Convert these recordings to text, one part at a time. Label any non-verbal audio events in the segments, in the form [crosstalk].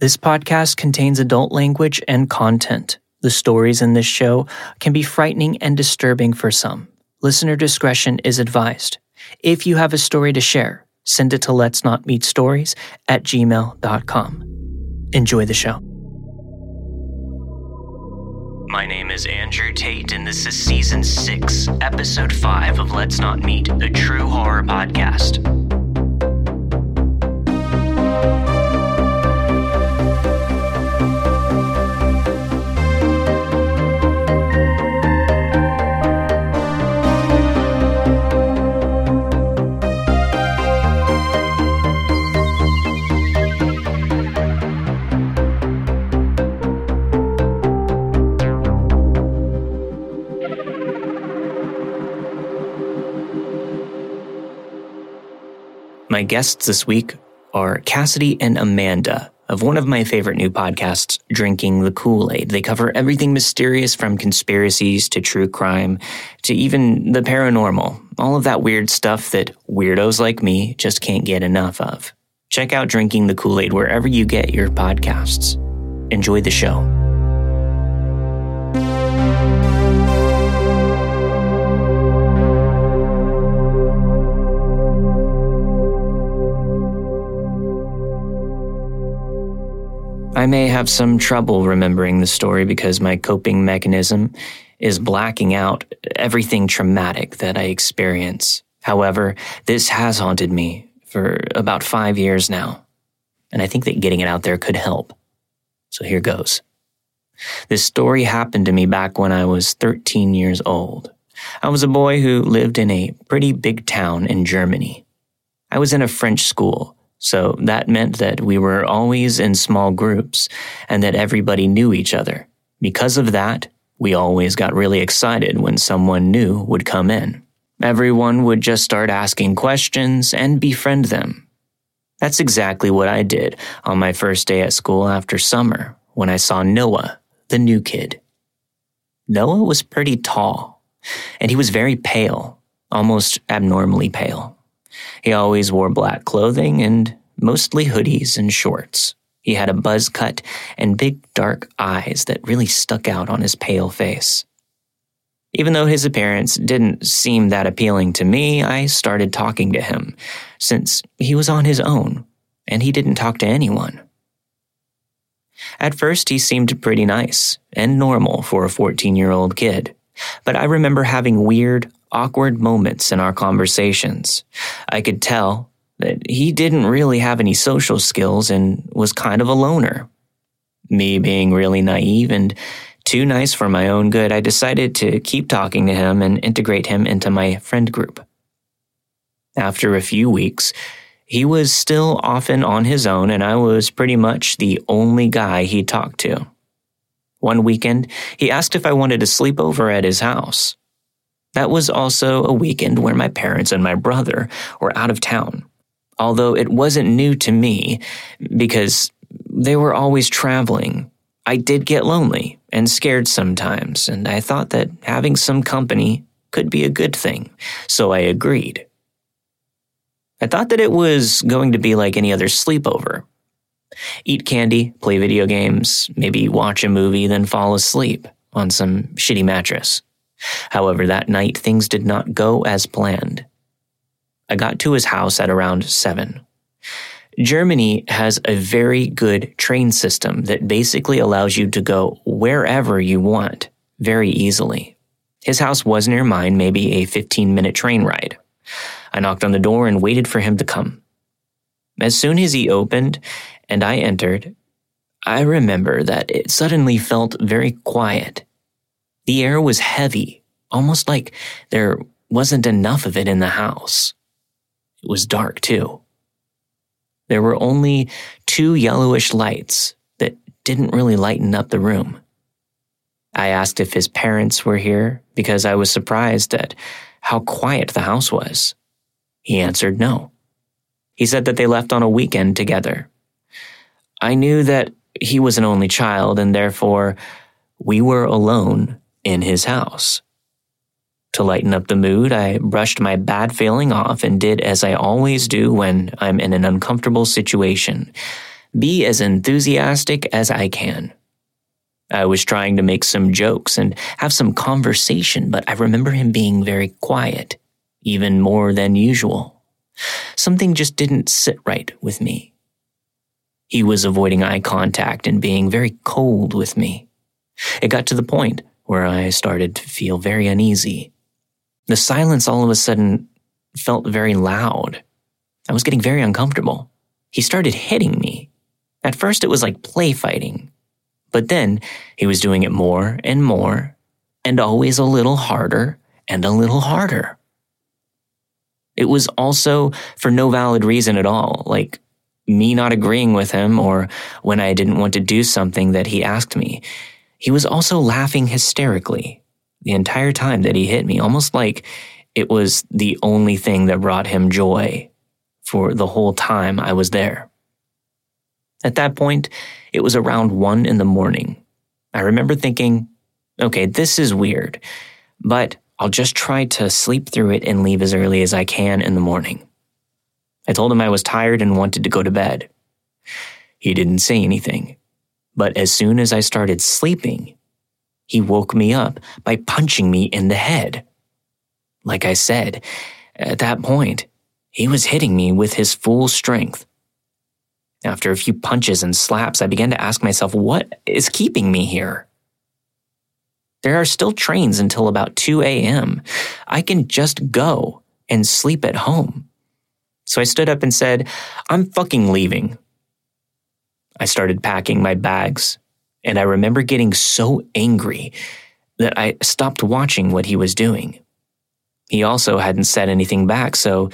This podcast contains adult language and content. The stories in this show can be frightening and disturbing for some. Listener discretion is advised. If you have a story to share, send it to let's not meet stories at gmail.com. Enjoy the show. My name is Andrew Tate, and this is season six, episode five of Let's Not Meet, a true horror podcast. My guests this week are Cassidy and Amanda of one of my favorite new podcasts, Drinking the Kool Aid. They cover everything mysterious from conspiracies to true crime to even the paranormal. All of that weird stuff that weirdos like me just can't get enough of. Check out Drinking the Kool Aid wherever you get your podcasts. Enjoy the show. I may have some trouble remembering the story because my coping mechanism is blacking out everything traumatic that I experience. However, this has haunted me for about five years now, and I think that getting it out there could help. So here goes. This story happened to me back when I was 13 years old. I was a boy who lived in a pretty big town in Germany. I was in a French school so that meant that we were always in small groups and that everybody knew each other. Because of that, we always got really excited when someone new would come in. Everyone would just start asking questions and befriend them. That's exactly what I did on my first day at school after summer when I saw Noah, the new kid. Noah was pretty tall, and he was very pale, almost abnormally pale. He always wore black clothing and mostly hoodies and shorts. He had a buzz cut and big dark eyes that really stuck out on his pale face. Even though his appearance didn't seem that appealing to me, I started talking to him, since he was on his own and he didn't talk to anyone. At first, he seemed pretty nice and normal for a 14 year old kid, but I remember having weird, awkward moments in our conversations. I could tell that he didn't really have any social skills and was kind of a loner. Me being really naive and too nice for my own good, I decided to keep talking to him and integrate him into my friend group. After a few weeks, he was still often on his own, and I was pretty much the only guy he talked to. One weekend, he asked if I wanted to sleep over at his house. That was also a weekend where my parents and my brother were out of town. Although it wasn't new to me because they were always traveling, I did get lonely and scared sometimes, and I thought that having some company could be a good thing, so I agreed. I thought that it was going to be like any other sleepover. Eat candy, play video games, maybe watch a movie, then fall asleep on some shitty mattress. However, that night things did not go as planned. I got to his house at around 7. Germany has a very good train system that basically allows you to go wherever you want very easily. His house was near mine, maybe a 15 minute train ride. I knocked on the door and waited for him to come. As soon as he opened and I entered, I remember that it suddenly felt very quiet the air was heavy, almost like there wasn't enough of it in the house. It was dark, too. There were only two yellowish lights that didn't really lighten up the room. I asked if his parents were here because I was surprised at how quiet the house was. He answered no. He said that they left on a weekend together. I knew that he was an only child and therefore we were alone in his house. To lighten up the mood, I brushed my bad feeling off and did as I always do when I'm in an uncomfortable situation. be as enthusiastic as I can. I was trying to make some jokes and have some conversation, but I remember him being very quiet, even more than usual. Something just didn't sit right with me. He was avoiding eye contact and being very cold with me. It got to the point where I started to feel very uneasy. The silence all of a sudden felt very loud. I was getting very uncomfortable. He started hitting me. At first, it was like play fighting. But then he was doing it more and more, and always a little harder and a little harder. It was also for no valid reason at all, like me not agreeing with him or when I didn't want to do something that he asked me. He was also laughing hysterically the entire time that he hit me, almost like it was the only thing that brought him joy for the whole time I was there. At that point, it was around one in the morning. I remember thinking, okay, this is weird, but I'll just try to sleep through it and leave as early as I can in the morning. I told him I was tired and wanted to go to bed. He didn't say anything, but as soon as I started sleeping, he woke me up by punching me in the head. Like I said, at that point, he was hitting me with his full strength. After a few punches and slaps, I began to ask myself, what is keeping me here? There are still trains until about 2 a.m. I can just go and sleep at home. So I stood up and said, I'm fucking leaving. I started packing my bags, and I remember getting so angry that I stopped watching what he was doing. He also hadn't said anything back, so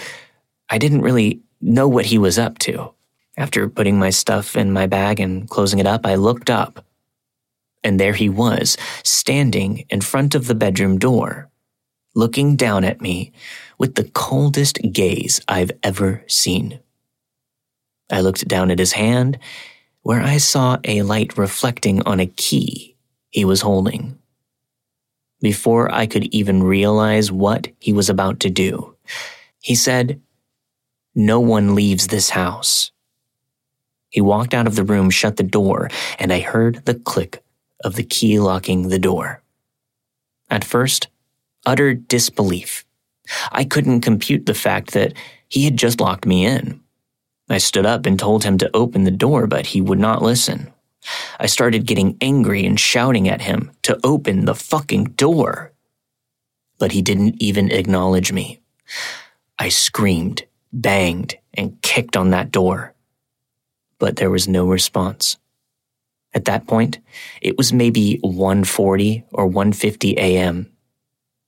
I didn't really know what he was up to. After putting my stuff in my bag and closing it up, I looked up. And there he was, standing in front of the bedroom door, looking down at me with the coldest gaze I've ever seen. I looked down at his hand, where I saw a light reflecting on a key he was holding. Before I could even realize what he was about to do, he said, No one leaves this house. He walked out of the room, shut the door, and I heard the click of the key locking the door. At first, utter disbelief. I couldn't compute the fact that he had just locked me in. I stood up and told him to open the door, but he would not listen. I started getting angry and shouting at him to open the fucking door. But he didn't even acknowledge me. I screamed, banged, and kicked on that door but there was no response. At that point, it was maybe 1:40 or 1:50 a.m.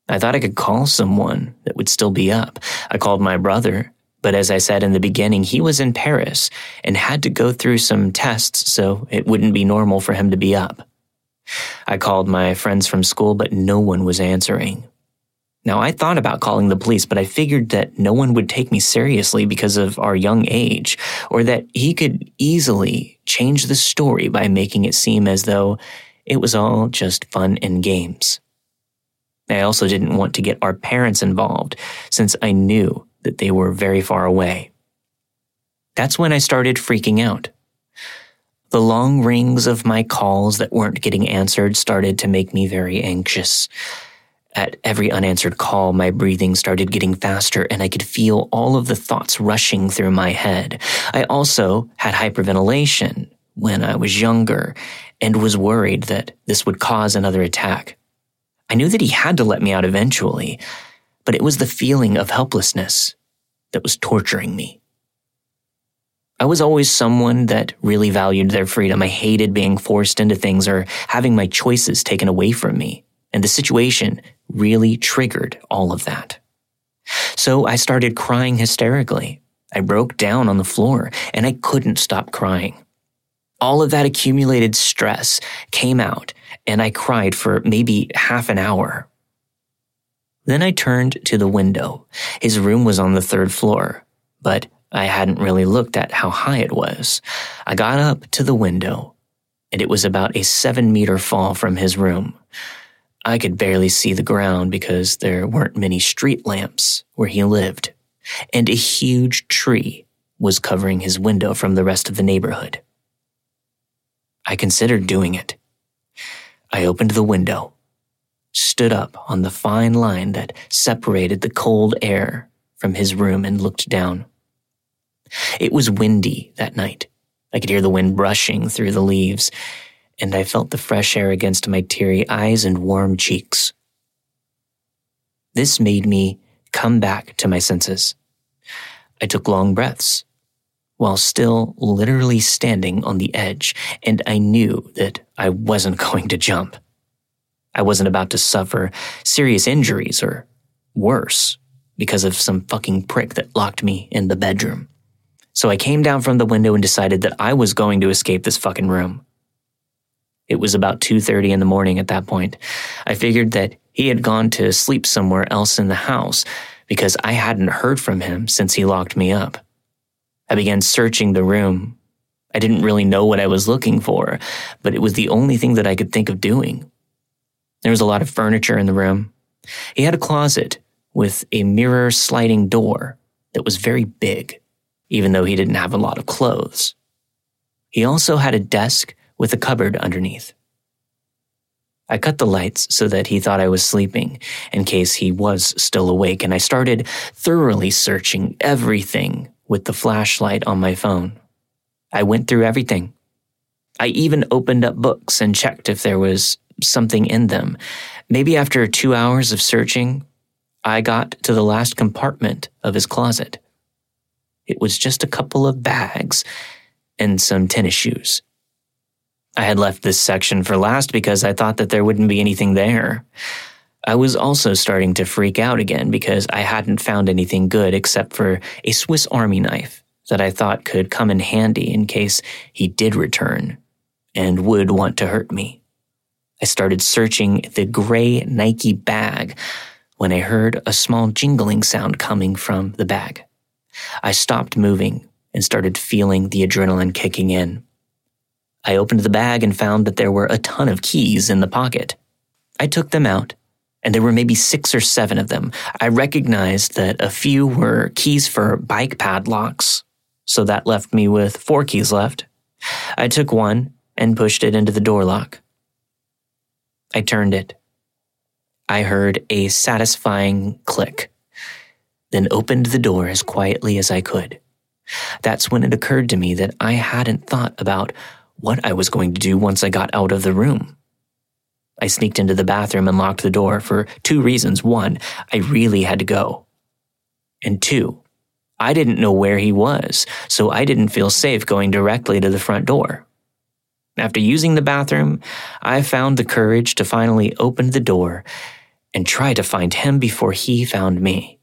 I thought I could call someone that would still be up. I called my brother, but as I said in the beginning, he was in Paris and had to go through some tests, so it wouldn't be normal for him to be up. I called my friends from school, but no one was answering. Now, I thought about calling the police, but I figured that no one would take me seriously because of our young age, or that he could easily change the story by making it seem as though it was all just fun and games. I also didn't want to get our parents involved, since I knew that they were very far away. That's when I started freaking out. The long rings of my calls that weren't getting answered started to make me very anxious. At every unanswered call, my breathing started getting faster and I could feel all of the thoughts rushing through my head. I also had hyperventilation when I was younger and was worried that this would cause another attack. I knew that he had to let me out eventually, but it was the feeling of helplessness that was torturing me. I was always someone that really valued their freedom. I hated being forced into things or having my choices taken away from me. And the situation really triggered all of that. So I started crying hysterically. I broke down on the floor and I couldn't stop crying. All of that accumulated stress came out and I cried for maybe half an hour. Then I turned to the window. His room was on the third floor, but I hadn't really looked at how high it was. I got up to the window and it was about a seven meter fall from his room. I could barely see the ground because there weren't many street lamps where he lived, and a huge tree was covering his window from the rest of the neighborhood. I considered doing it. I opened the window, stood up on the fine line that separated the cold air from his room, and looked down. It was windy that night. I could hear the wind brushing through the leaves, and I felt the fresh air against my teary eyes and warm cheeks. This made me come back to my senses. I took long breaths while still literally standing on the edge, and I knew that I wasn't [laughs] going to jump. I wasn't about to suffer serious injuries or worse because of some fucking prick that locked me in the bedroom. So I came down from the window and decided that I was going to escape this fucking room. It was about 2:30 in the morning at that point. I figured that he had gone to sleep somewhere else in the house because I hadn't heard from him since he locked me up. I began searching the room. I didn't really know what I was looking for, but it was the only thing that I could think of doing. There was a lot of furniture in the room. He had a closet with a mirror sliding door that was very big, even though he didn't have a lot of clothes. He also had a desk with a cupboard underneath. I cut the lights so that he thought I was sleeping in case he was still awake, and I started thoroughly searching everything with the flashlight on my phone. I went through everything. I even opened up books and checked if there was something in them. Maybe after two hours of searching, I got to the last compartment of his closet. It was just a couple of bags and some tennis shoes. I had left this section for last because I thought that there wouldn't be anything there. I was also starting to freak out again because I hadn't found anything good except for a Swiss Army knife that I thought could come in handy in case he did return and would want to hurt me. I started searching the gray Nike bag when I heard a small jingling sound coming from the bag. I stopped moving and started feeling the adrenaline kicking in. I opened the bag and found that there were a ton of keys in the pocket. I took them out, and there were maybe six or seven of them. I recognized that a few were keys for bike padlocks, so that left me with four keys left. I took one and pushed it into the door lock. I turned it. I heard a satisfying click, then opened the door as quietly as I could. That's when it occurred to me that I hadn't thought about what I was going to do once I got out of the room. I sneaked into the bathroom and locked the door for two reasons. One, I really had to go. And two, I didn't know where he was, so I didn't feel safe going directly to the front door. After using the bathroom, I found the courage to finally open the door and try to find him before he found me.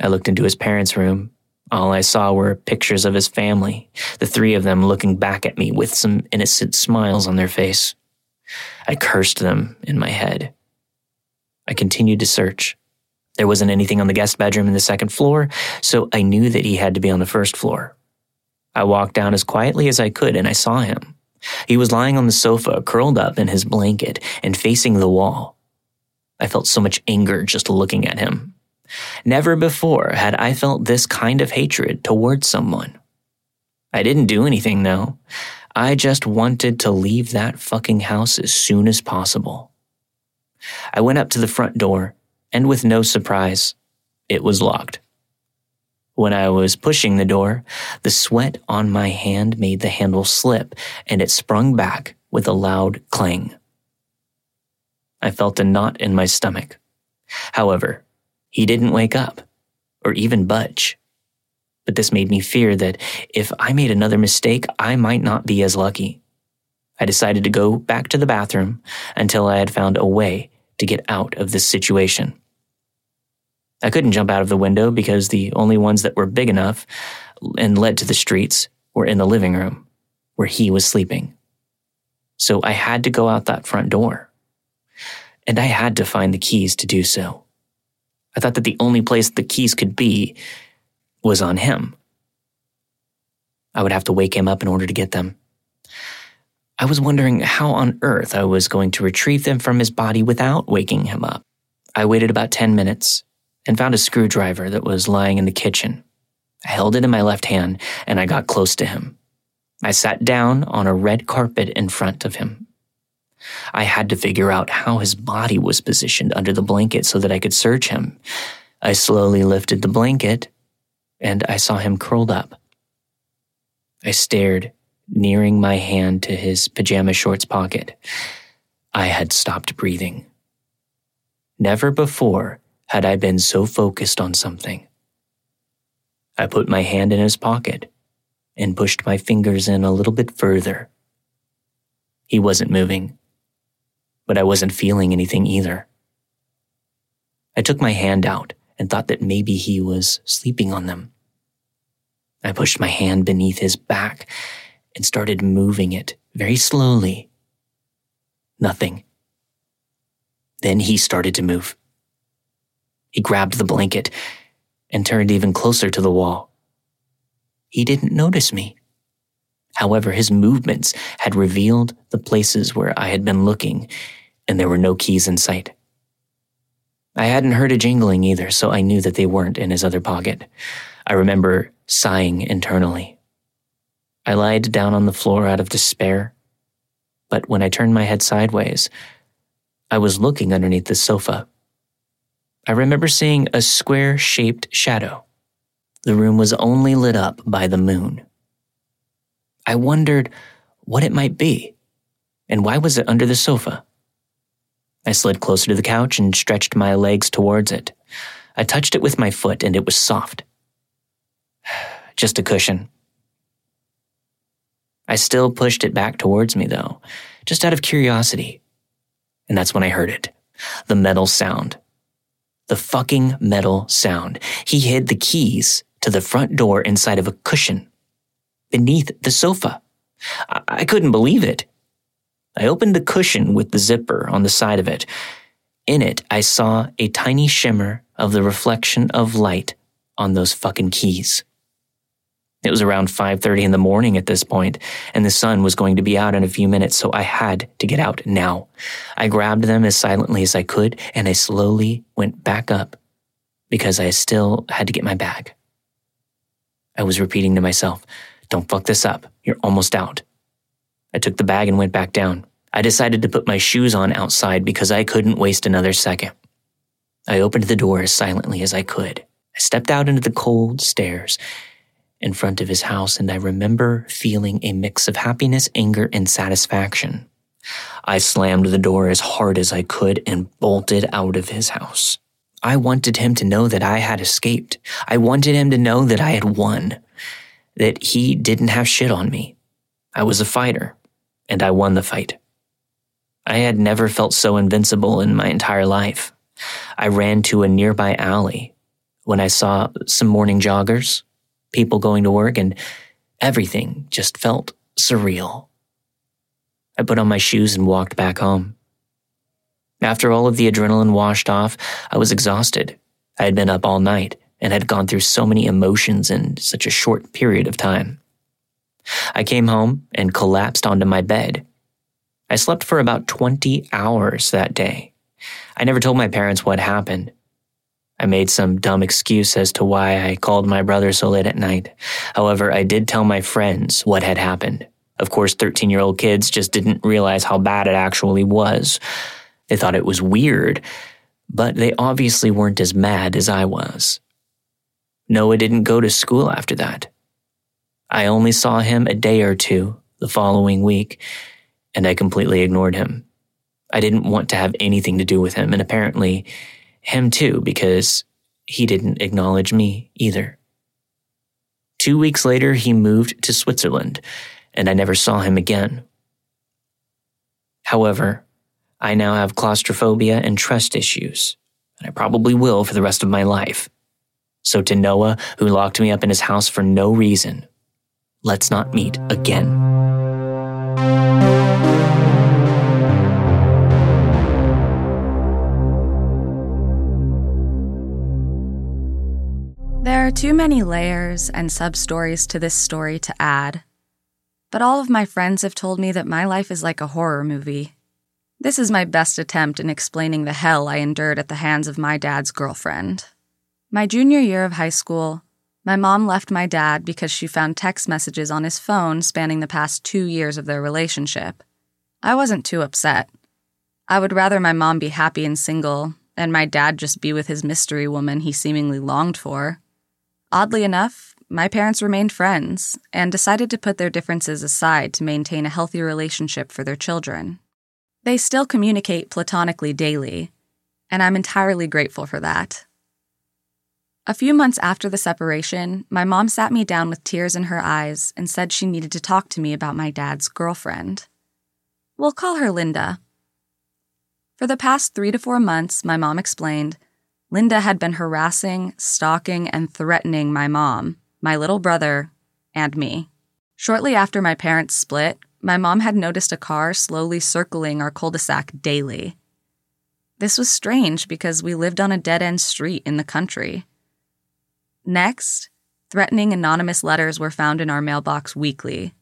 I looked into his parents' room all I saw were pictures of his family, the three of them looking back at me with some innocent smiles on their face. I cursed them in my head. I continued to search. There wasn't anything on the guest bedroom in the second floor, so I knew that he had to be on the first floor. I walked down as quietly as I could and I saw him. He was lying on the sofa, curled up in his blanket and facing the wall. I felt so much anger just looking at him. Never before had I felt this kind of hatred towards someone. I didn't do anything, though. I just wanted to leave that fucking house as soon as possible. I went up to the front door, and with no surprise, it was locked. When I was pushing the door, the sweat on my hand made the handle slip, and it sprung back with a loud clang. I felt a knot in my stomach. However, he didn't wake up or even budge. But this made me fear that if I made another mistake, I might not be as lucky. I decided to go back to the bathroom until I had found a way to get out of this situation. I couldn't jump out of the window because the only ones that were big enough and led to the streets were in the living room where he was sleeping. So I had to go out that front door. And I had to find the keys to do so. I thought that the only place the keys could be was on him. I would have to wake him up in order to get them. I was wondering how on earth I was going to retrieve them from his body without waking him up. I waited about 10 minutes and found a screwdriver that was lying in the kitchen. I held it in my left hand and I got close to him. I sat down on a red carpet in front of him. I had to figure out how his body was positioned under the blanket so that I could search him. I slowly lifted the blanket and I saw him curled up. I stared, nearing my hand to his pajama shorts pocket. I had stopped breathing. Never before had I been so focused on something. I put my hand in his pocket and pushed my fingers in a little bit further. He wasn't moving, but I wasn't feeling anything either. I took my hand out and thought that maybe he was sleeping on them. I pushed my hand beneath his back and started moving it very slowly. Nothing. Then he started to move. He grabbed the blanket and turned even closer to the wall. He didn't notice me. However, his movements had revealed the places where I had been looking, and there were no keys in sight. I hadn't heard a jingling either, so I knew that they weren't in his other pocket. I remember sighing internally. I lied down on the floor out of despair, but when I turned my head sideways, I was looking underneath the sofa. I remember seeing a square shaped shadow. The room was only lit up by the moon. I wondered what it might be, and why was it under the sofa? I slid closer to the couch and stretched my legs towards it. I touched it with my foot, and it was soft. [sighs] Just a cushion. I still pushed it back towards me, though, just out of curiosity. And that's when I heard it the metal sound. The fucking metal sound. He hid the keys to the front door inside of a cushion beneath the sofa. I, I couldn't believe it. I opened the cushion with the zipper on the side of it. In it, I saw a tiny shimmer of the reflection of light on those fucking keys. It was around 5:30 in the morning at this point, and the sun was going to be out in a few minutes, so I had to get out now. I grabbed them as silently as I could, and I slowly went back up because I still had to get my bag. I was repeating to myself, "Don't fuck this up. You're almost out." I took the bag and went back down. I decided to put my shoes on outside because I couldn't waste another second. I opened the door as silently as I could. I stepped out into the cold stairs in front of his house, and I remember feeling a mix of happiness, anger, and satisfaction. I slammed the door as hard as I could and bolted out of his house. I wanted him to know that I had escaped. I wanted him to know that I had won, that he didn't have shit on me. I was a fighter, and I won the fight. I had never felt so invincible in my entire life. I ran to a nearby alley when I saw some morning joggers people going to work, and everything just felt surreal. I put on my shoes and walked back home. After all of the adrenaline washed off, I was exhausted. I had been up all night and had gone through so many emotions in such a short period of time. I came home and collapsed onto my bed. I slept for about 20 hours that day. I never told my parents what happened, I made some dumb excuse as to why I called my brother so late at night. However, I did tell my friends what had happened. Of course, 13 year old kids just didn't realize how bad it actually was. They thought it was weird, but they obviously weren't as mad as I was. Noah didn't go to school after that. I only saw him a day or two the following week, and I completely ignored him. I didn't want to have anything to do with him, and apparently, him too, because he didn't acknowledge me either. Two weeks later, he moved to Switzerland, and I never saw him again. However, I now have claustrophobia and trust issues, and I probably will for the rest of my life. So, to Noah, who locked me up in his house for no reason, let's not meet again. Are too many layers and sub stories to this story to add. But all of my friends have told me that my life is like a horror movie. This is my best attempt in explaining the hell I endured at the hands of my dad's girlfriend. My junior year of high school, My mom left my dad because she found text messages on his phone spanning the past two years of their relationship. I wasn't too upset. I would rather my mom be happy and single, and my dad just be with his mystery woman he seemingly longed for. Oddly enough, my parents remained friends and decided to put their differences aside to maintain a healthy relationship for their children. They still communicate platonically daily, and I'm entirely grateful for that. A few months after the separation, my mom sat me down with tears in her eyes and said she needed to talk to me about my dad's girlfriend. We'll call her Linda. For the past three to four months, my mom explained, Linda had been harassing, stalking, and threatening my mom, my little brother, and me. Shortly after my parents split, my mom had noticed a car slowly circling our cul de sac daily. This was strange because we lived on a dead end street in the country. Next, threatening anonymous letters were found in our mailbox weekly.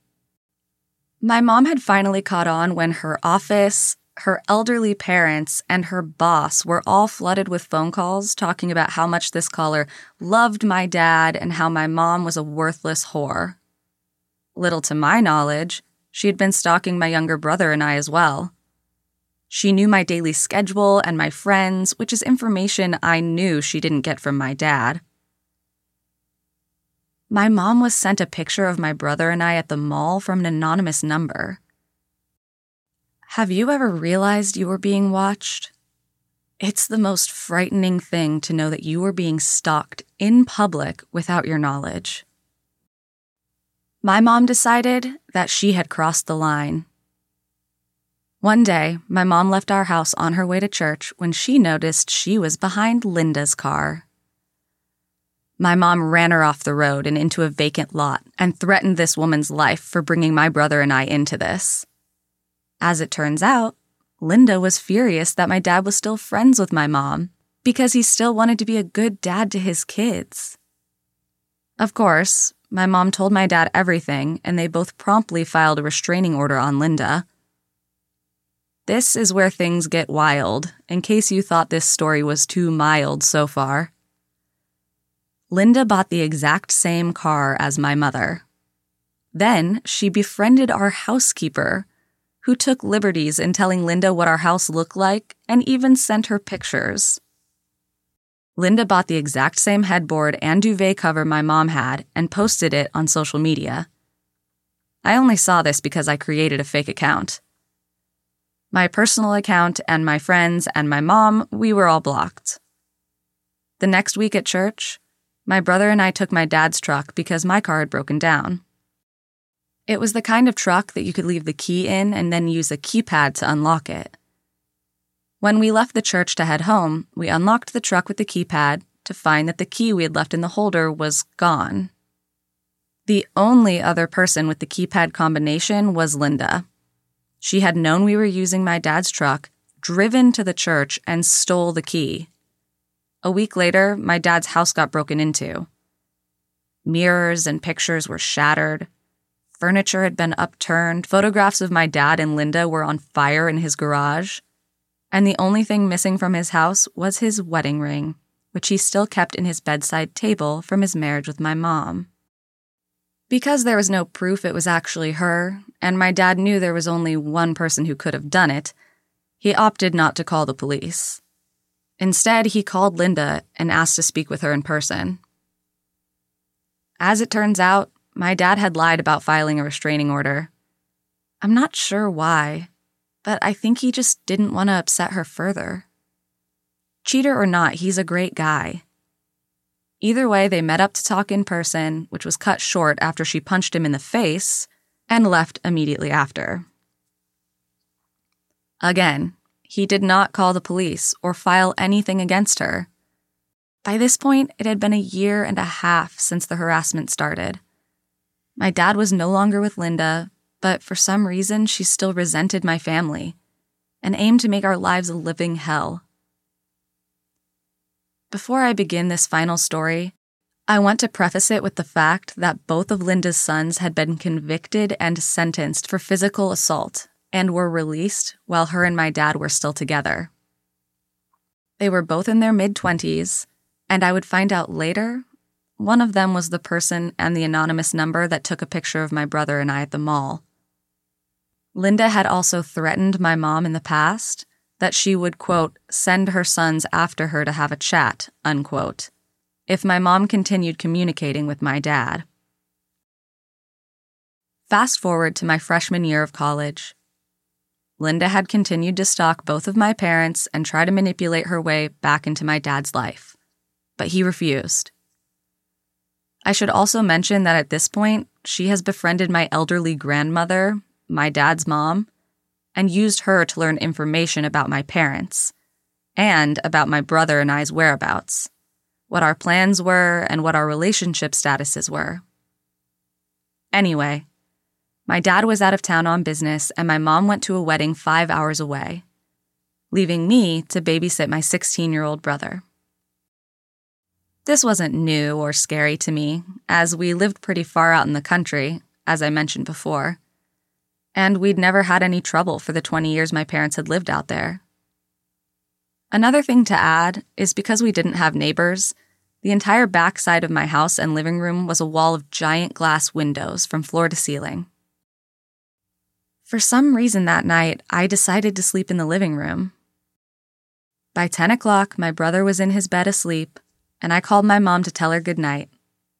My mom had finally caught on when her office, her elderly parents, and her boss were all flooded with phone calls talking about how much this caller loved my dad and how my mom was a worthless whore. Little to my knowledge, she had been stalking my younger brother and I as well. She knew my daily schedule and my friends, which is information I knew she didn't get from my dad. My mom was sent a picture of my brother and I at the mall from an anonymous number. Have you ever realized you were being watched? It's the most frightening thing to know that you were being stalked in public without your knowledge. My mom decided that she had crossed the line. One day, my mom left our house on her way to church when she noticed she was behind Linda's car. My mom ran her off the road and into a vacant lot and threatened this woman's life for bringing my brother and I into this. As it turns out, Linda was furious that my dad was still friends with my mom because he still wanted to be a good dad to his kids. Of course, my mom told my dad everything, and they both promptly filed a restraining order on Linda. This is where things get wild, in case you thought this story was too mild so far. Linda bought the exact same car as my mother. Then she befriended our housekeeper, who took liberties in telling Linda what our house looked like and even sent her pictures. Linda bought the exact same headboard and duvet cover my mom had and posted it on social media. I only saw this because I created a fake account. My personal account and my friends and my mom, we were all blocked. The next week at church, my brother and I took my dad's truck because my car had broken down. It was the kind of truck that you could leave the key in and then use a keypad to unlock it. When we left the church to head home, we unlocked the truck with the keypad to find that the key we had left in the holder was gone. The only other person with the keypad combination was Linda. She had known we were using my dad's truck, driven to the church, and stole the key. A week later, my dad's house got broken into. Mirrors and pictures were shattered. Furniture had been upturned. Photographs of my dad and Linda were on fire in his garage. And the only thing missing from his house was his wedding ring, which he still kept in his bedside table from his marriage with my mom. Because there was no proof it was actually her, and my dad knew there was only one person who could have done it, he opted not to call the police. Instead, he called Linda and asked to speak with her in person. As it turns out, my dad had lied about filing a restraining order. I'm not sure why, but I think he just didn't want to upset her further. Cheater or not, he's a great guy. Either way, they met up to talk in person, which was cut short after she punched him in the face, and left immediately after. Again, he did not call the police or file anything against her. By this point, it had been a year and a half since the harassment started. My dad was no longer with Linda, but for some reason, she still resented my family and aimed to make our lives a living hell. Before I begin this final story, I want to preface it with the fact that both of Linda's sons had been convicted and sentenced for physical assault and were released while her and my dad were still together. They were both in their mid 20s, and I would find out later One of them was the person and the anonymous number that took a picture of my brother and I at the mall. Linda had also threatened my mom in the past that she would, quote, send her sons after her to have a chat, unquote, if my mom continued communicating with my dad. Fast forward to my freshman year of college. Linda had continued to stalk both of my parents and try to manipulate her way back into my dad's life, but he refused. I should also mention that at this point, she has befriended my elderly grandmother, my dad's mom, and used her to learn information about my parents and about my brother and I's whereabouts, what our plans were, and what our relationship statuses were. Anyway, my dad was out of town on business, and my mom went to a wedding five hours away, leaving me to babysit my 16 year old brother. This wasn't new or scary to me, as we lived pretty far out in the country, as I mentioned before, and we'd never had any trouble for the 20 years my parents had lived out there. Another thing to add is because we didn't have neighbors, the entire back side of my house and living room was a wall of giant glass windows from floor to ceiling. For some reason that night, I decided to sleep in the living room. By 10 o'clock, my brother was in his bed asleep, and I called my mom to tell her good night.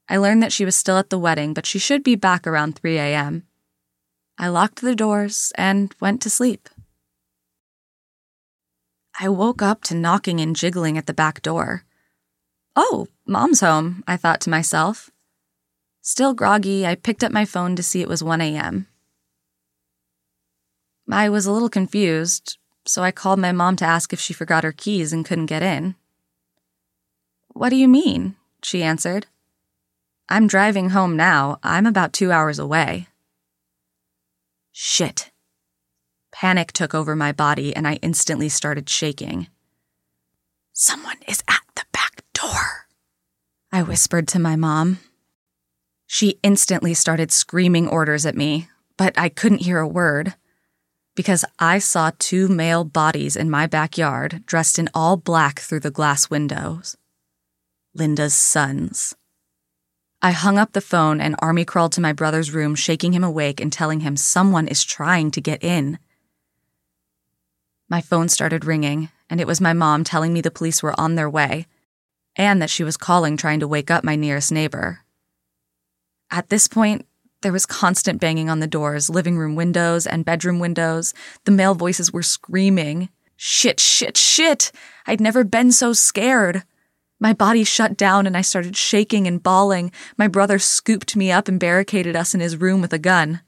I learned that she was still at the wedding, but she should be back around 3 a.m. I locked the doors and went to sleep. I woke up to knocking and jiggling at the back door. Oh, mom's home, I thought to myself. Still groggy, I picked up my phone to see it was 1 a.m. I was a little confused, so I called my mom to ask if she forgot her keys and couldn't get in. What do you mean? she answered. I'm driving home now. I'm about two hours away. Shit. Panic took over my body and I instantly started shaking. Someone is at the back door, I whispered to my mom. She instantly started screaming orders at me, but I couldn't hear a word because I saw two male bodies in my backyard dressed in all black through the glass windows. Linda's sons. I hung up the phone and army crawled to my brother's room, shaking him awake and telling him someone is trying to get in. My phone started ringing, and it was my mom telling me the police were on their way and that she was calling trying to wake up my nearest neighbor. At this point, there was constant banging on the doors, living room windows, and bedroom windows. The male voices were screaming. Shit, shit, shit! I'd never been so scared. My body shut down and I started shaking and bawling. My brother scooped me up and barricaded us in his room with a gun.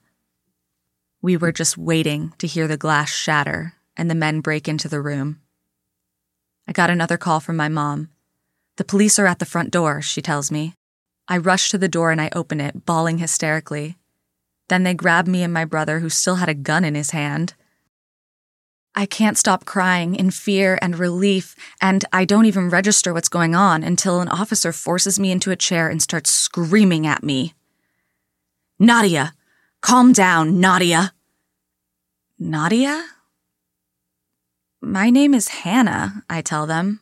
We were just waiting to hear the glass shatter and the men break into the room. I got another call from my mom. The police are at the front door, she tells me. I rush to the door and I open it, bawling hysterically. Then they grab me and my brother, who still had a gun in his hand. I can't stop crying in fear and relief, and I don't even register what's going on until an officer forces me into a chair and starts screaming at me. Nadia! Calm down, Nadia! Nadia? My name is Hannah, I tell them.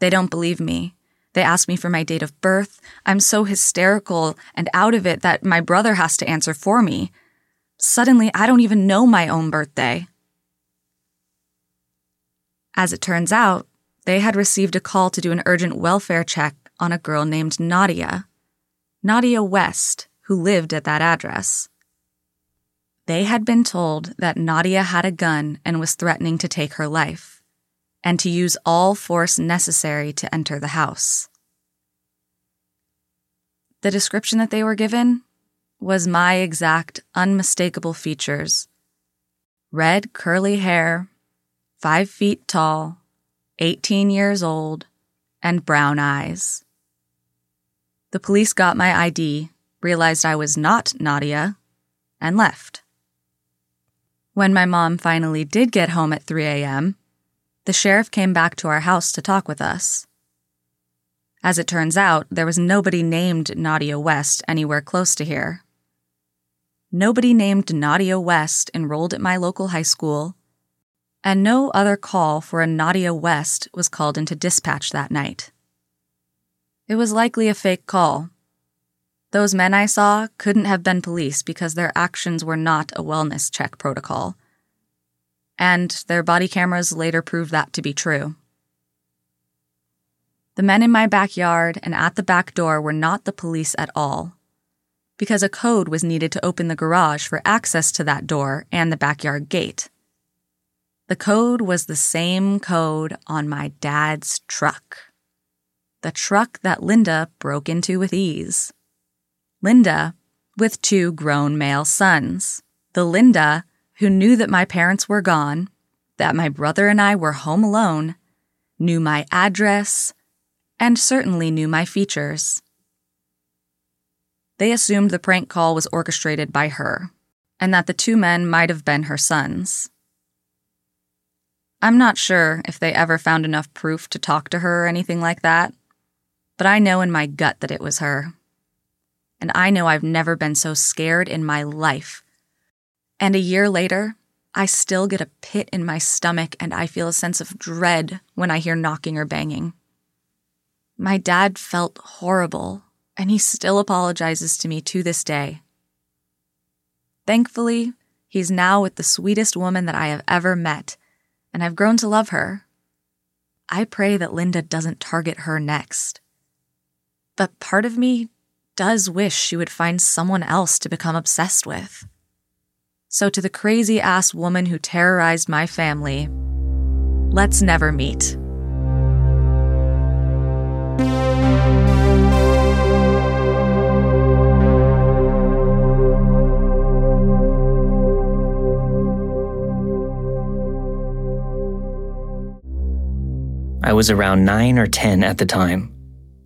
They don't believe me. They ask me for my date of birth. I'm so hysterical and out of it that my brother has to answer for me. Suddenly, I don't even know my own birthday. As it turns out, they had received a call to do an urgent welfare check on a girl named Nadia. Nadia West, who lived at that address. They had been told that Nadia had a gun and was threatening to take her life and to use all force necessary to enter the house. The description that they were given was my exact, unmistakable features red, curly hair, five feet tall, 18 years old, and brown eyes. The police got my ID, realized I was not Nadia, and left. When my mom finally did get home at 3 a.m., the sheriff came back to our house to talk with us. As it turns out, there was nobody named Nadia West anywhere close to here. Nobody named Nadia West enrolled at my local high school, and no other call for a Nadia West was called into dispatch that night. It was likely a fake call. Those men I saw couldn't have been police because their actions were not a wellness check protocol. And their body cameras later proved that to be true. The men in my backyard and at the back door were not the police at all, because a code was needed to open the garage for access to that door and the backyard gate. The code was the same code on my dad's truck. The truck that Linda broke into with ease. Linda, with two grown male sons. The Linda who knew that my parents were gone, that my brother and I were home alone, knew my address, and certainly knew my features. They assumed the prank call was orchestrated by her, and that the two men might have been her sons. I'm not sure if they ever found enough proof to talk to her or anything like that, but I know in my gut that it was her. And I know I've never been so scared in my life. And a year later, I still get a pit in my stomach and I feel a sense of dread when I hear knocking or banging. My dad felt horrible, and he still apologizes to me to this day. Thankfully, he's now with the sweetest woman that I have ever met, and I've grown to love her. I pray that Linda doesn't target her next. But part of me does wish she would find someone else to become obsessed with. So, to the crazy ass woman who terrorized my family, let's never meet. I was around 9 or 10 at the time.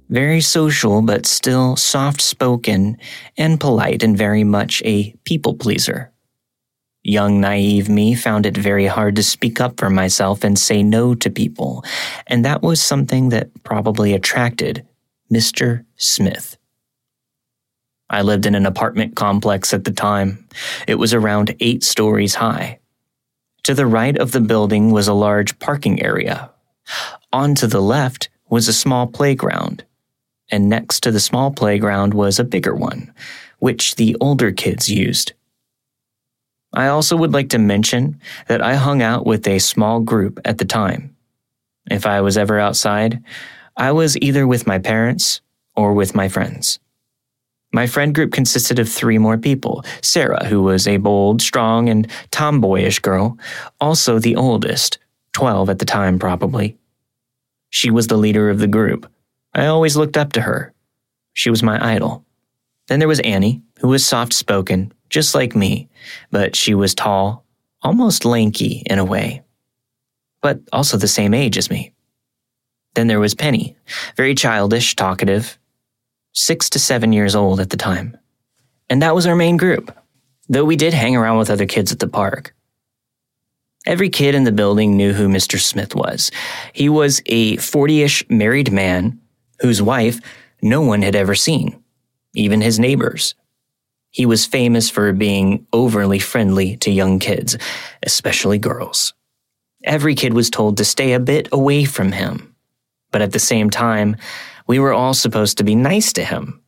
Very social, but still soft spoken and polite, and very much a people pleaser. Young, naive me found it very hard to speak up for myself and say no to people, and that was something that probably attracted Mr. Smith. I lived in an apartment complex at the time. It was around eight stories high. To the right of the building was a large parking area. On to the left was a small playground, and next to the small playground was a bigger one, which the older kids used. I also would like to mention that I hung out with a small group at the time. If I was ever outside, I was either with my parents or with my friends. My friend group consisted of three more people Sarah, who was a bold, strong, and tomboyish girl, also the oldest, 12 at the time probably. She was the leader of the group. I always looked up to her. She was my idol. Then there was Annie, who was soft spoken, just like me, but she was tall, almost lanky in a way, but also the same age as me. Then there was Penny, very childish, talkative, six to seven years old at the time. And that was our main group, though we did hang around with other kids at the park. Every kid in the building knew who Mr. Smith was. He was a 40 ish married man whose wife no one had ever seen, even his neighbors. He was famous for being overly friendly to young kids, especially girls. Every kid was told to stay a bit away from him. But at the same time, we were all supposed to be nice to him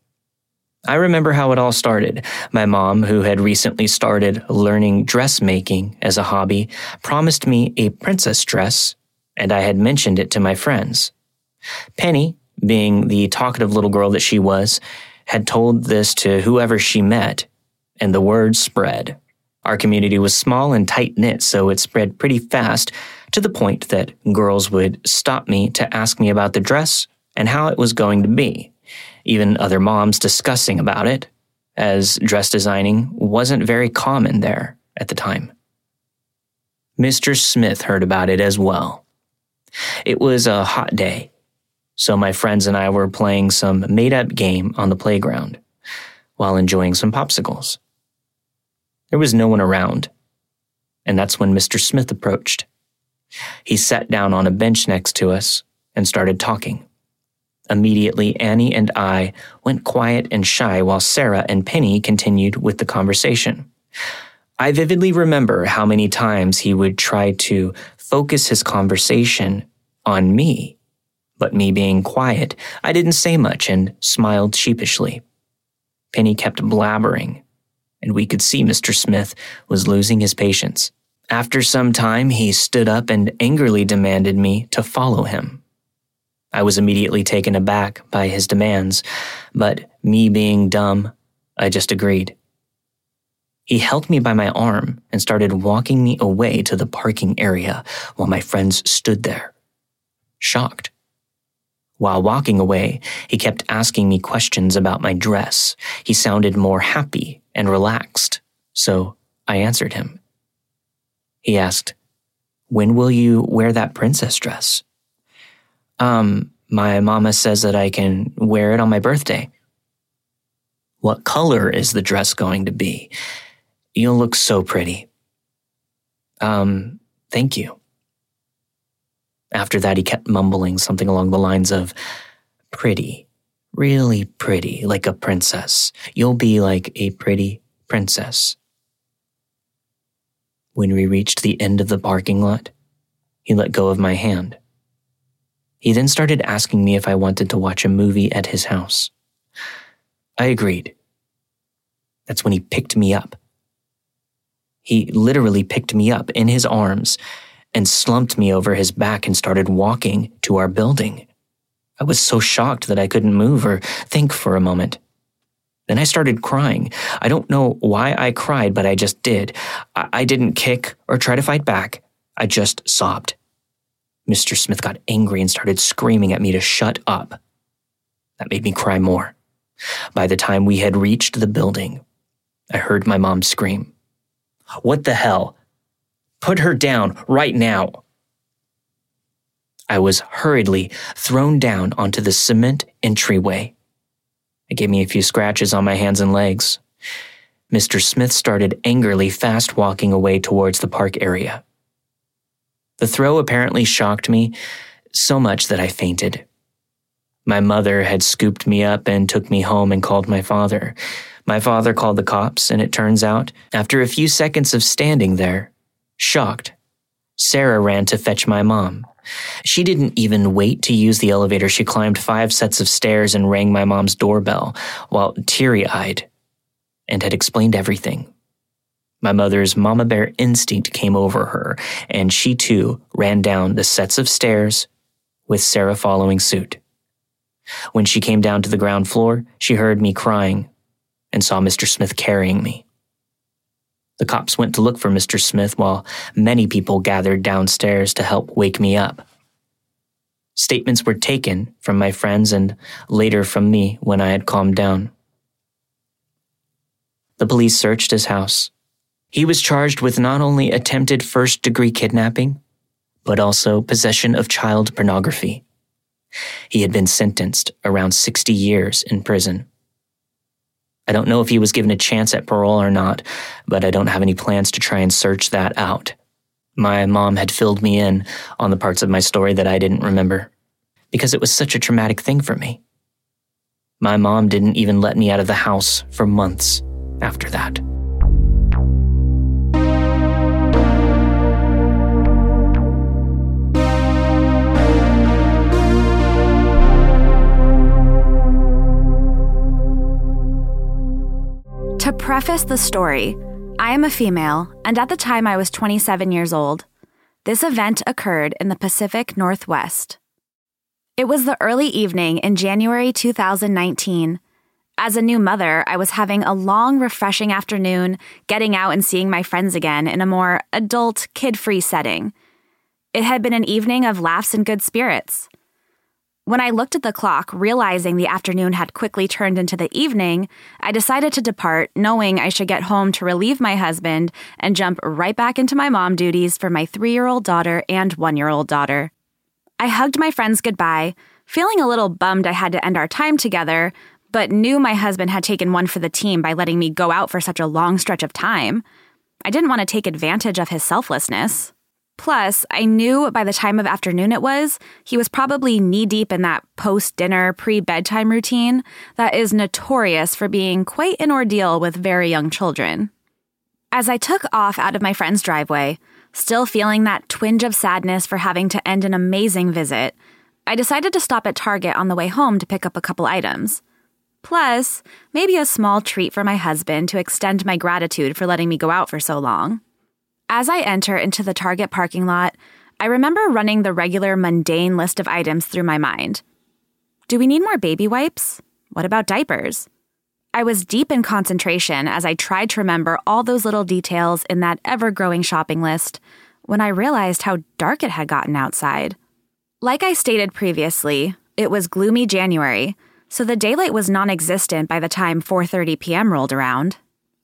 I remember how it all started. My mom, who had recently started learning dressmaking as a hobby, promised me a princess dress, and I had mentioned it to my friends. Penny, being the talkative little girl that she was, had told this to whoever she met, and the word spread. Our community was small and tight knit, so it spread pretty fast to the point that girls would stop me to ask me about the dress and how it was going to be even other moms discussing about it, as dress designing wasn't very common there at the time. Mr. Smith heard about it as well. It was a hot day, so my friends and I were playing some made up game on the playground while enjoying some popsicles. There was no one around, and that's when Mr. Smith approached. He sat down on a bench next to us and started talking. Immediately, Annie and I went quiet and shy while Sarah and Penny continued with the conversation. I vividly remember how many times he would try to focus his conversation on me, But me being quiet, I didn't say much and smiled sheepishly. Penny kept blabbering, and we could see Mr. Smith was losing his patience. After some time, he stood up and angrily demanded me to follow him. I was immediately taken aback by his demands, but me being dumb, I just agreed. He held me by my arm and started walking me away to the parking area while my friends stood there, shocked. While walking away, he kept asking me questions about my dress. He sounded more happy and relaxed, so I answered him. He asked, When will you wear that princess dress? Um, my mama says that I can wear it on my birthday. What color is the dress going to be? You'll look so pretty. Um, thank you. After that, he kept mumbling something along the lines of, pretty, really pretty, like a princess. You'll be like a pretty princess. When we reached the end of the parking lot, he let go of my hand. He then started asking me if I wanted to watch a movie at his house. I agreed. That's when he picked me up. He literally picked me up in his arms and slumped me over his back and started walking to our building. I was so shocked that I couldn't move or think for a moment. Then I started crying. I don't know why I cried, but I just did. I, I didn't kick or try to fight back. I just sobbed. Mr. Smith got angry and started screaming at me to shut up. That made me cry more. By the time we had reached the building, I heard my mom scream, What the hell? Put her down right now. I was hurriedly thrown down onto the cement entryway. It gave me a few scratches on my hands and legs. Mr. Smith started angrily fast walking away towards the park area. The throw apparently shocked me so much that I fainted. My mother had scooped me up and took me home and called my father. My father called the cops, and it turns out, after a few seconds of standing there, shocked, Sarah ran to fetch my mom. She didn't even wait to use the elevator. She climbed five sets of stairs and rang my mom's doorbell while teary eyed and had explained everything. My mother's mama bear instinct came over her, and she too ran down the sets of stairs, with Sarah following suit. When she came down to the ground floor, she heard me crying and saw Mr. Smith carrying me. The cops went to look for Mr. Smith while many people gathered downstairs to help wake me up. Statements were taken from my friends and later from me when I had calmed down. The police searched his house he was charged with not only attempted first degree kidnapping, but also possession of child pornography. He had been sentenced around 60 years in prison. I don't know if he was given a chance at parole or not, but I don't have any plans to try and search that out. My mom had filled me in on the parts of my story that I didn't remember because it was such a traumatic thing for me. My mom didn't even let me out of the house for months after that. To preface the story, I am a female, and at the time I was 27 years old. This event occurred in the Pacific Northwest. It was the early evening in January 2019. As a new mother, I was having a long, refreshing afternoon, getting out and seeing my friends again in a more adult, kid free setting. It had been an evening of laughs and good spirits. When I looked at the clock, realizing the afternoon had quickly turned into the evening, I decided to depart, knowing I should get home to relieve my husband and jump right back into my mom duties for my three year old daughter and one year old daughter. I hugged my friends goodbye, feeling a little bummed I had to end our time together, but knew my husband had taken one for the team by letting me go out for such a long stretch of time. I didn't want to take advantage of his selflessness. Plus, I knew by the time of afternoon it was, he was probably knee deep in that post dinner, pre bedtime routine that is notorious for being quite an ordeal with very young children. As I took off out of my friend's driveway, still feeling that twinge of sadness for having to end an amazing visit, I decided to stop at Target on the way home to pick up a couple items. Plus, maybe a small treat for my husband to extend my gratitude for letting me go out for so long. As I enter into the Target parking lot, I remember running the regular mundane list of items through my mind. Do we need more baby wipes? What about diapers? I was deep in concentration as I tried to remember all those little details in that ever growing shopping list when I realized how dark it had gotten outside. Like I stated previously, it was gloomy January, so the daylight was non-existent by the time 4:30 p.m. rolled around.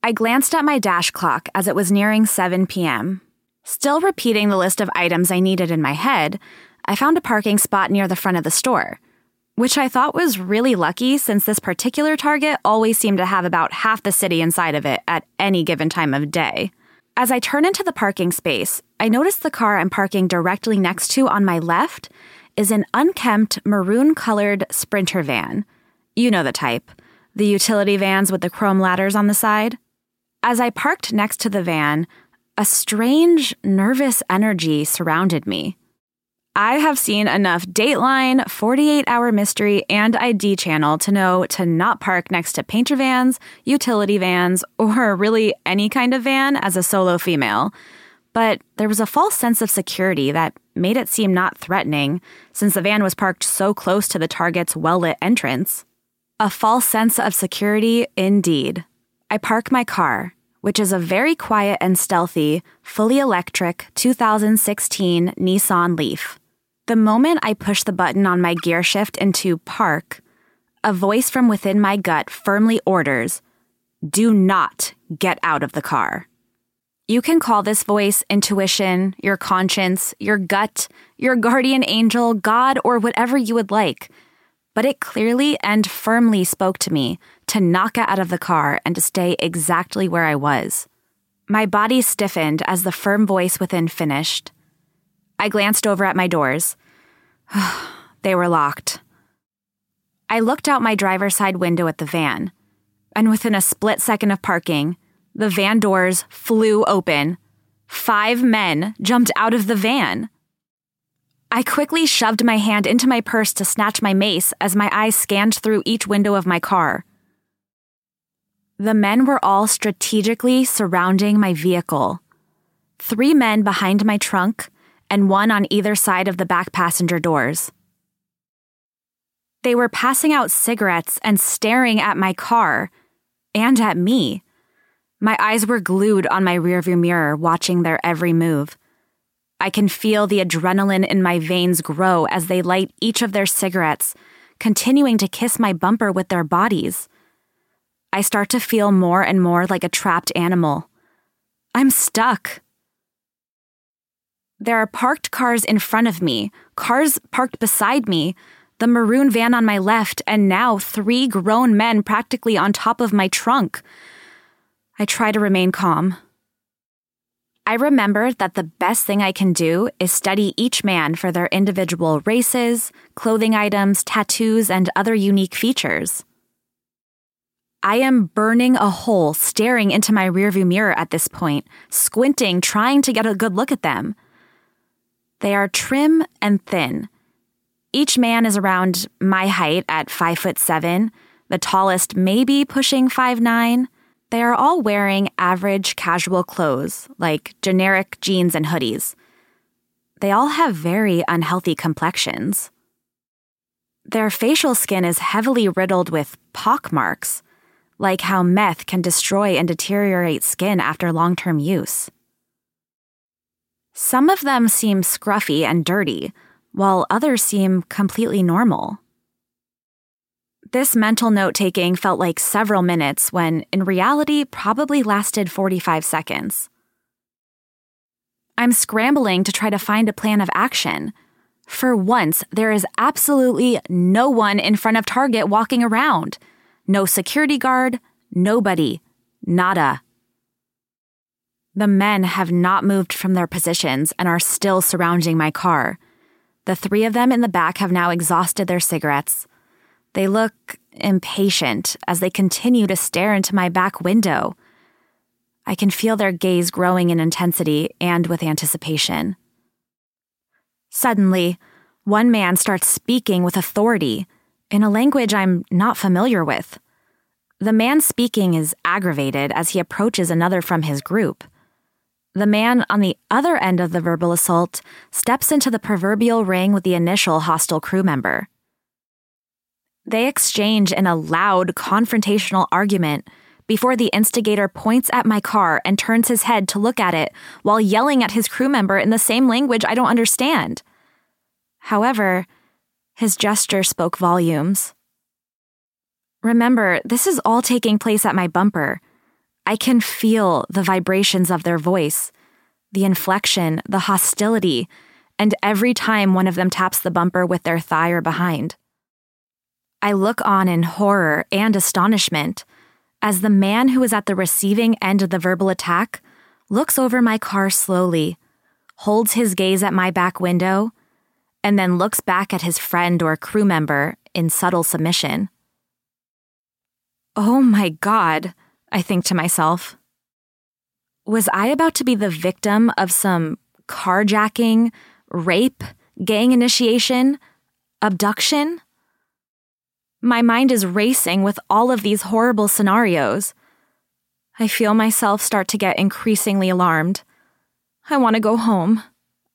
I glanced at my dash clock as it was nearing 7 p.m. Still repeating the list of items I needed in my head, I found a parking spot near the front of the store, which I thought was really lucky since this particular Target always seemed to have about half the city inside of it at any given time of day. As I turn into the parking space, I notice the car I'm parking directly next to on my left is an unkempt maroon colored Sprinter van. You know the type the utility vans with the chrome ladders on the side. As I parked next to the van, a strange, nervous energy surrounded me. I have seen enough Dateline, 48 Hour Mystery, and ID Channel to know to not park next to painter vans, utility vans, or really any kind of van as a solo female. But there was a false sense of security that made it seem not threatening, since the van was parked so close to the target's well lit entrance. A false sense of security, indeed. I park my car, which is a very quiet and stealthy, fully electric 2016 Nissan Leaf. The moment I push the button on my gear shift into park, a voice from within my gut firmly orders do not get out of the car. You can call this voice intuition, your conscience, your gut, your guardian angel, God, or whatever you would like. But it clearly and firmly spoke to me to knock out of the car and to stay exactly where I was. My body stiffened as the firm voice within finished. I glanced over at my doors. [sighs] they were locked. I looked out my driver's side window at the van, and within a split second of parking, the van doors flew open. Five men jumped out of the van. I quickly shoved my hand into my purse to snatch my mace as my eyes scanned through each window of my car. The men were all strategically surrounding my vehicle. Three men behind my trunk and one on either side of the back passenger doors. They were passing out cigarettes and staring at my car and at me. My eyes were glued on my rearview mirror, watching their every move. I can feel the adrenaline in my veins grow as they light each of their cigarettes, continuing to kiss my bumper with their bodies. I start to feel more and more like a trapped animal. I'm stuck. There are parked cars in front of me, cars parked beside me, the maroon van on my left, and now three grown men practically on top of my trunk. I try to remain calm. I remember that the best thing I can do is study each man for their individual races, clothing items, tattoos, and other unique features. I am burning a hole staring into my rearview mirror at this point, squinting, trying to get a good look at them. They are trim and thin. Each man is around my height at 5 foot 7, the tallest maybe pushing five nine. They are all wearing average casual clothes, like generic jeans and hoodies. They all have very unhealthy complexions. Their facial skin is heavily riddled with pock marks, like how meth can destroy and deteriorate skin after long term use. Some of them seem scruffy and dirty, while others seem completely normal. This mental note taking felt like several minutes when, in reality, probably lasted 45 seconds. I'm scrambling to try to find a plan of action. For once, there is absolutely no one in front of Target walking around. No security guard, nobody, nada. The men have not moved from their positions and are still surrounding my car. The three of them in the back have now exhausted their cigarettes. They look impatient as they continue to stare into my back window. I can feel their gaze growing in intensity and with anticipation. Suddenly, One man starts speaking with authority in a language I'm not familiar with. The man speaking is aggravated as he approaches another from his group. The man on the other end of the verbal assault steps into the proverbial ring with the initial hostile crew member. They exchange in a loud, confrontational argument before the instigator points at my car and turns his head to look at it while yelling at his crew member in the same language I don't understand. However, his gesture spoke volumes. Remember, this is all taking place at my bumper. I can feel the vibrations of their voice, the inflection, the hostility, and every time one of them taps the bumper with their thigh or behind. I look on in horror and astonishment as the man who is at the receiving end of the verbal attack looks over my car slowly, holds his gaze at my back window, and then looks back at his friend or crew member in subtle submission. Oh my God, I think to myself. Was I about to be the victim of some carjacking, rape, gang initiation, abduction? My mind is racing with all of these horrible scenarios. I feel myself start to get increasingly alarmed. I want to go home.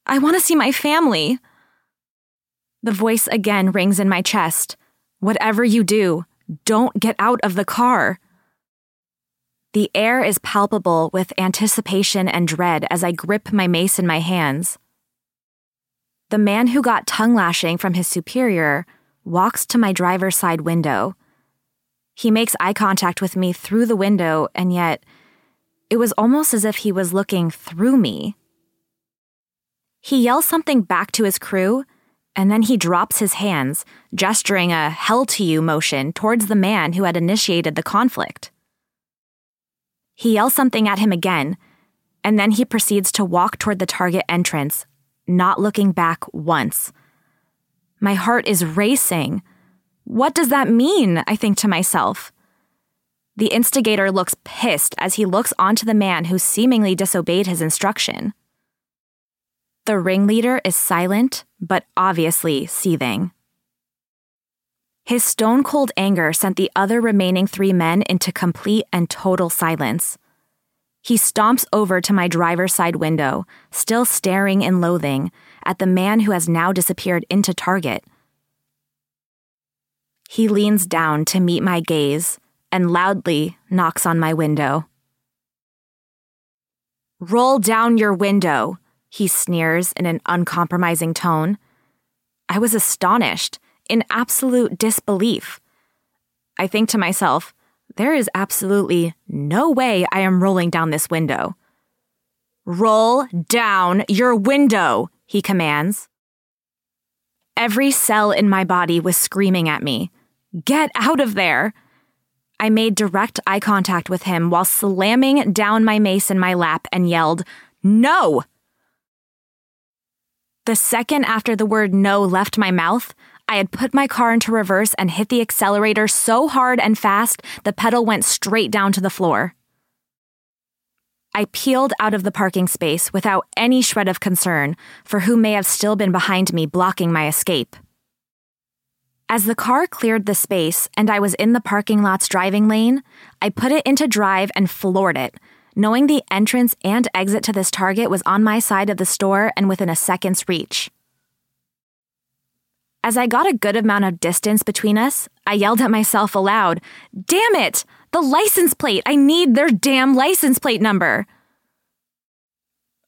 I want to see my family. The voice again rings in my chest. Whatever you do, don't get out of the car. The air is palpable with anticipation and dread as I grip my mace in my hands. The man who got tongue lashing from his superior walks to my driver's side window. He makes eye contact with me through the window, and yet it was almost as if he was looking through me. He yells something back to his crew, and then he drops his hands, gesturing a hell to you motion towards the man who had initiated the conflict. He yells something at him again, and then he proceeds to walk toward the target entrance, not looking back once. My heart is racing. What does that mean? I think to myself. The instigator looks pissed as he looks onto the man who seemingly disobeyed his instruction. The ringleader is silent, but obviously seething. His stone cold anger sent the other remaining three men into complete and total silence. He stomps over to my driver's side window, still staring in loathing, at the man who has now disappeared into Target. He leans down to meet my gaze and loudly knocks on my window. Roll down your window, he sneers in an uncompromising tone. I was astonished, in absolute disbelief. I think to myself, there is absolutely no way I am rolling down this window. Roll down your window, he commands. Every cell in my body was screaming at me, Get out of there! I made direct eye contact with him while slamming down my mace in my lap and yelled, No! The second after the word no left my mouth, I had put my car into reverse and hit the accelerator so hard and fast the pedal went straight down to the floor. I peeled out of the parking space without any shred of concern for who may have still been behind me blocking my escape. As the car cleared the space and I was in the parking lot's driving lane, I put it into drive and floored it, knowing the entrance and exit to this target was on my side of the store and within a second's reach. As I got a good amount of distance between us, I yelled at myself aloud, Damn it! The license plate! I need their damn license plate number!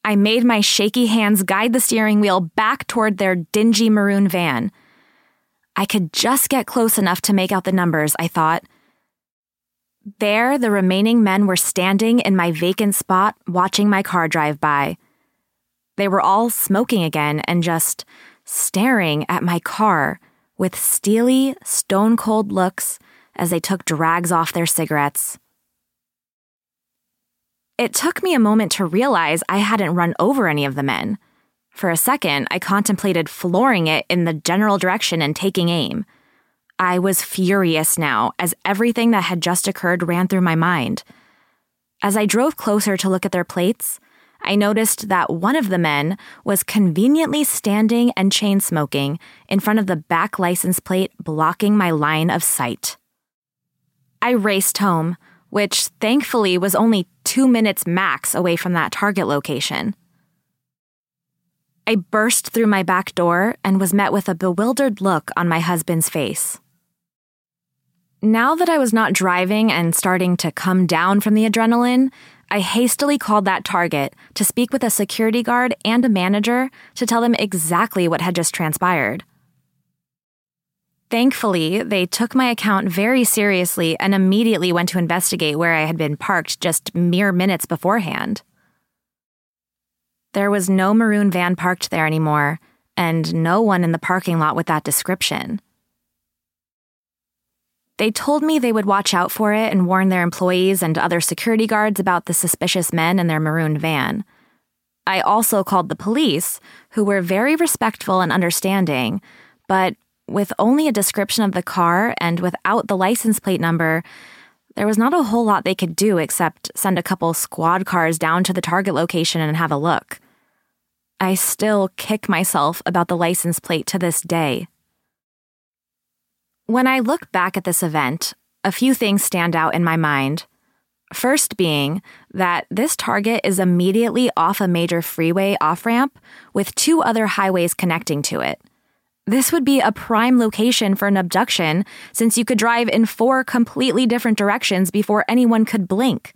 I made my shaky hands guide the steering wheel back toward their dingy maroon van. I could just get close enough to make out the numbers, I thought. There, the remaining men were standing in my vacant spot watching my car drive by. They were all smoking again and just staring at my car with steely, stone cold looks as they took drags off their cigarettes. It took me a moment to realize I hadn't run over any of the men. For a second, I contemplated flooring it in the general direction and taking aim. I was furious now as everything that had just occurred ran through my mind. As I drove closer to look at their plates, I noticed that one of the men was conveniently standing and chain smoking in front of the back license plate, blocking my line of sight. I raced home, which thankfully was only two minutes max away from that target location. I burst through my back door and was met with a bewildered look on my husband's face. Now that I was not driving and starting to come down from the adrenaline, I hastily called that target to speak with a security guard and a manager to tell them exactly what had just transpired. Thankfully, they took my account very seriously and immediately went to investigate where I had been parked just mere minutes beforehand. There was no maroon van parked there anymore, and no one in the parking lot with that description. They told me they would watch out for it and warn their employees and other security guards about the suspicious men in their maroon van. I also called the police, who were very respectful and understanding, but with only a description of the car and without the license plate number, there was not a whole lot they could do except send a couple squad cars down to the target location and have a look. I still kick myself about the license plate to this day. When I look back at this event, a few things stand out in my mind. First, being that this target is immediately off a major freeway off ramp with two other highways connecting to it. This would be a prime location for an abduction since you could drive in four completely different directions before anyone could blink.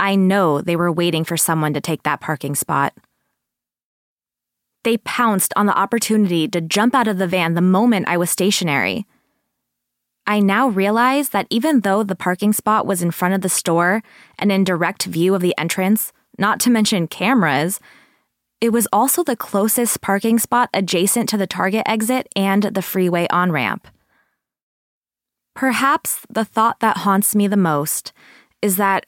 I know they were waiting for someone to take that parking spot. They pounced on the opportunity to jump out of the van the moment I was stationary. I now realize that even though the parking spot was in front of the store and in direct view of the entrance, not to mention cameras, it was also the closest parking spot adjacent to the Target exit and the freeway on ramp. Perhaps the thought that haunts me the most is that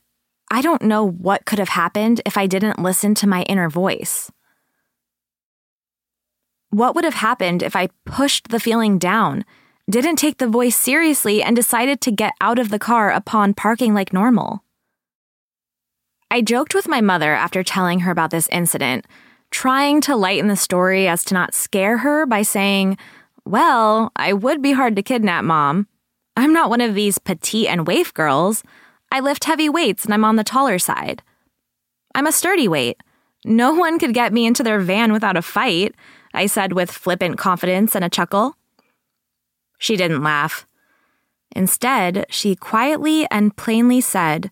I don't know what could have happened if I didn't listen to my inner voice. What would have happened if I pushed the feeling down, didn't take the voice seriously, and decided to get out of the car upon parking like normal? I joked with my mother after telling her about this incident trying to lighten the story as to not scare her by saying, Well, I would be hard to kidnap, Mom. I'm not one of these petite and waif girls. I lift heavy weights and I'm on the taller side. I'm a sturdy weight. No one could get me into their van without a fight, I said with flippant confidence and a chuckle. She didn't laugh. Instead, she quietly and plainly said,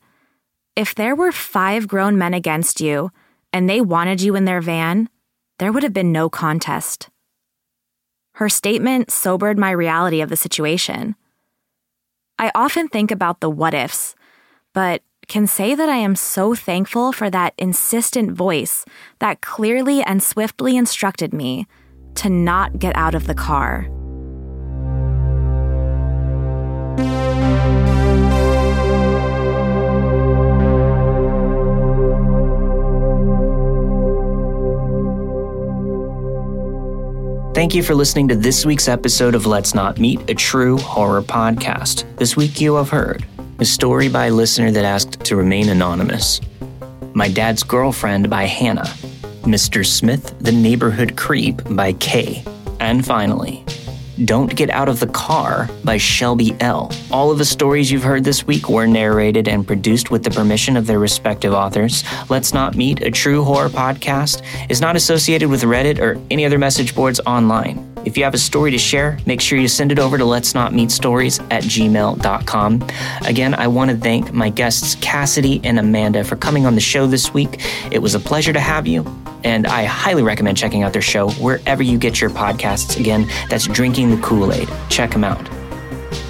If there were five grown men against you, and they wanted you in their van, there would have been no contest. Her statement sobered my reality of the situation. I often think about the what ifs, but can say that I am so thankful for that insistent voice that clearly and swiftly instructed me to not get out of the car. Thank you for listening to this week's episode of Let's Not Meet, a true horror podcast. This week you have heard a story by a listener that asked to remain anonymous, My Dad's Girlfriend by Hannah, Mr. Smith, the Neighborhood Creep by Kay, and finally, don't Get Out of the Car by Shelby L. All of the stories you've heard this week were narrated and produced with the permission of their respective authors. Let's Not Meet, a true horror podcast, is not associated with Reddit or any other message boards online. If you have a story to share, make sure you send it over to let's not meet stories at gmail.com. Again, I want to thank my guests Cassidy and Amanda for coming on the show this week. It was a pleasure to have you, and I highly recommend checking out their show wherever you get your podcasts. Again, that's Drinking the Kool Aid. Check them out.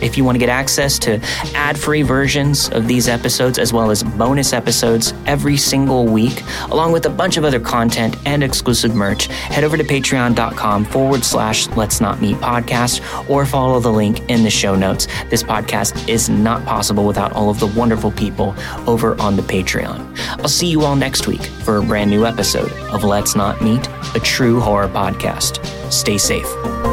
If you want to get access to ad free versions of these episodes, as well as bonus episodes every single week, along with a bunch of other content and exclusive merch, head over to patreon.com forward slash let's not meet podcast or follow the link in the show notes. This podcast is not possible without all of the wonderful people over on the Patreon. I'll see you all next week for a brand new episode of Let's Not Meet, a true horror podcast. Stay safe.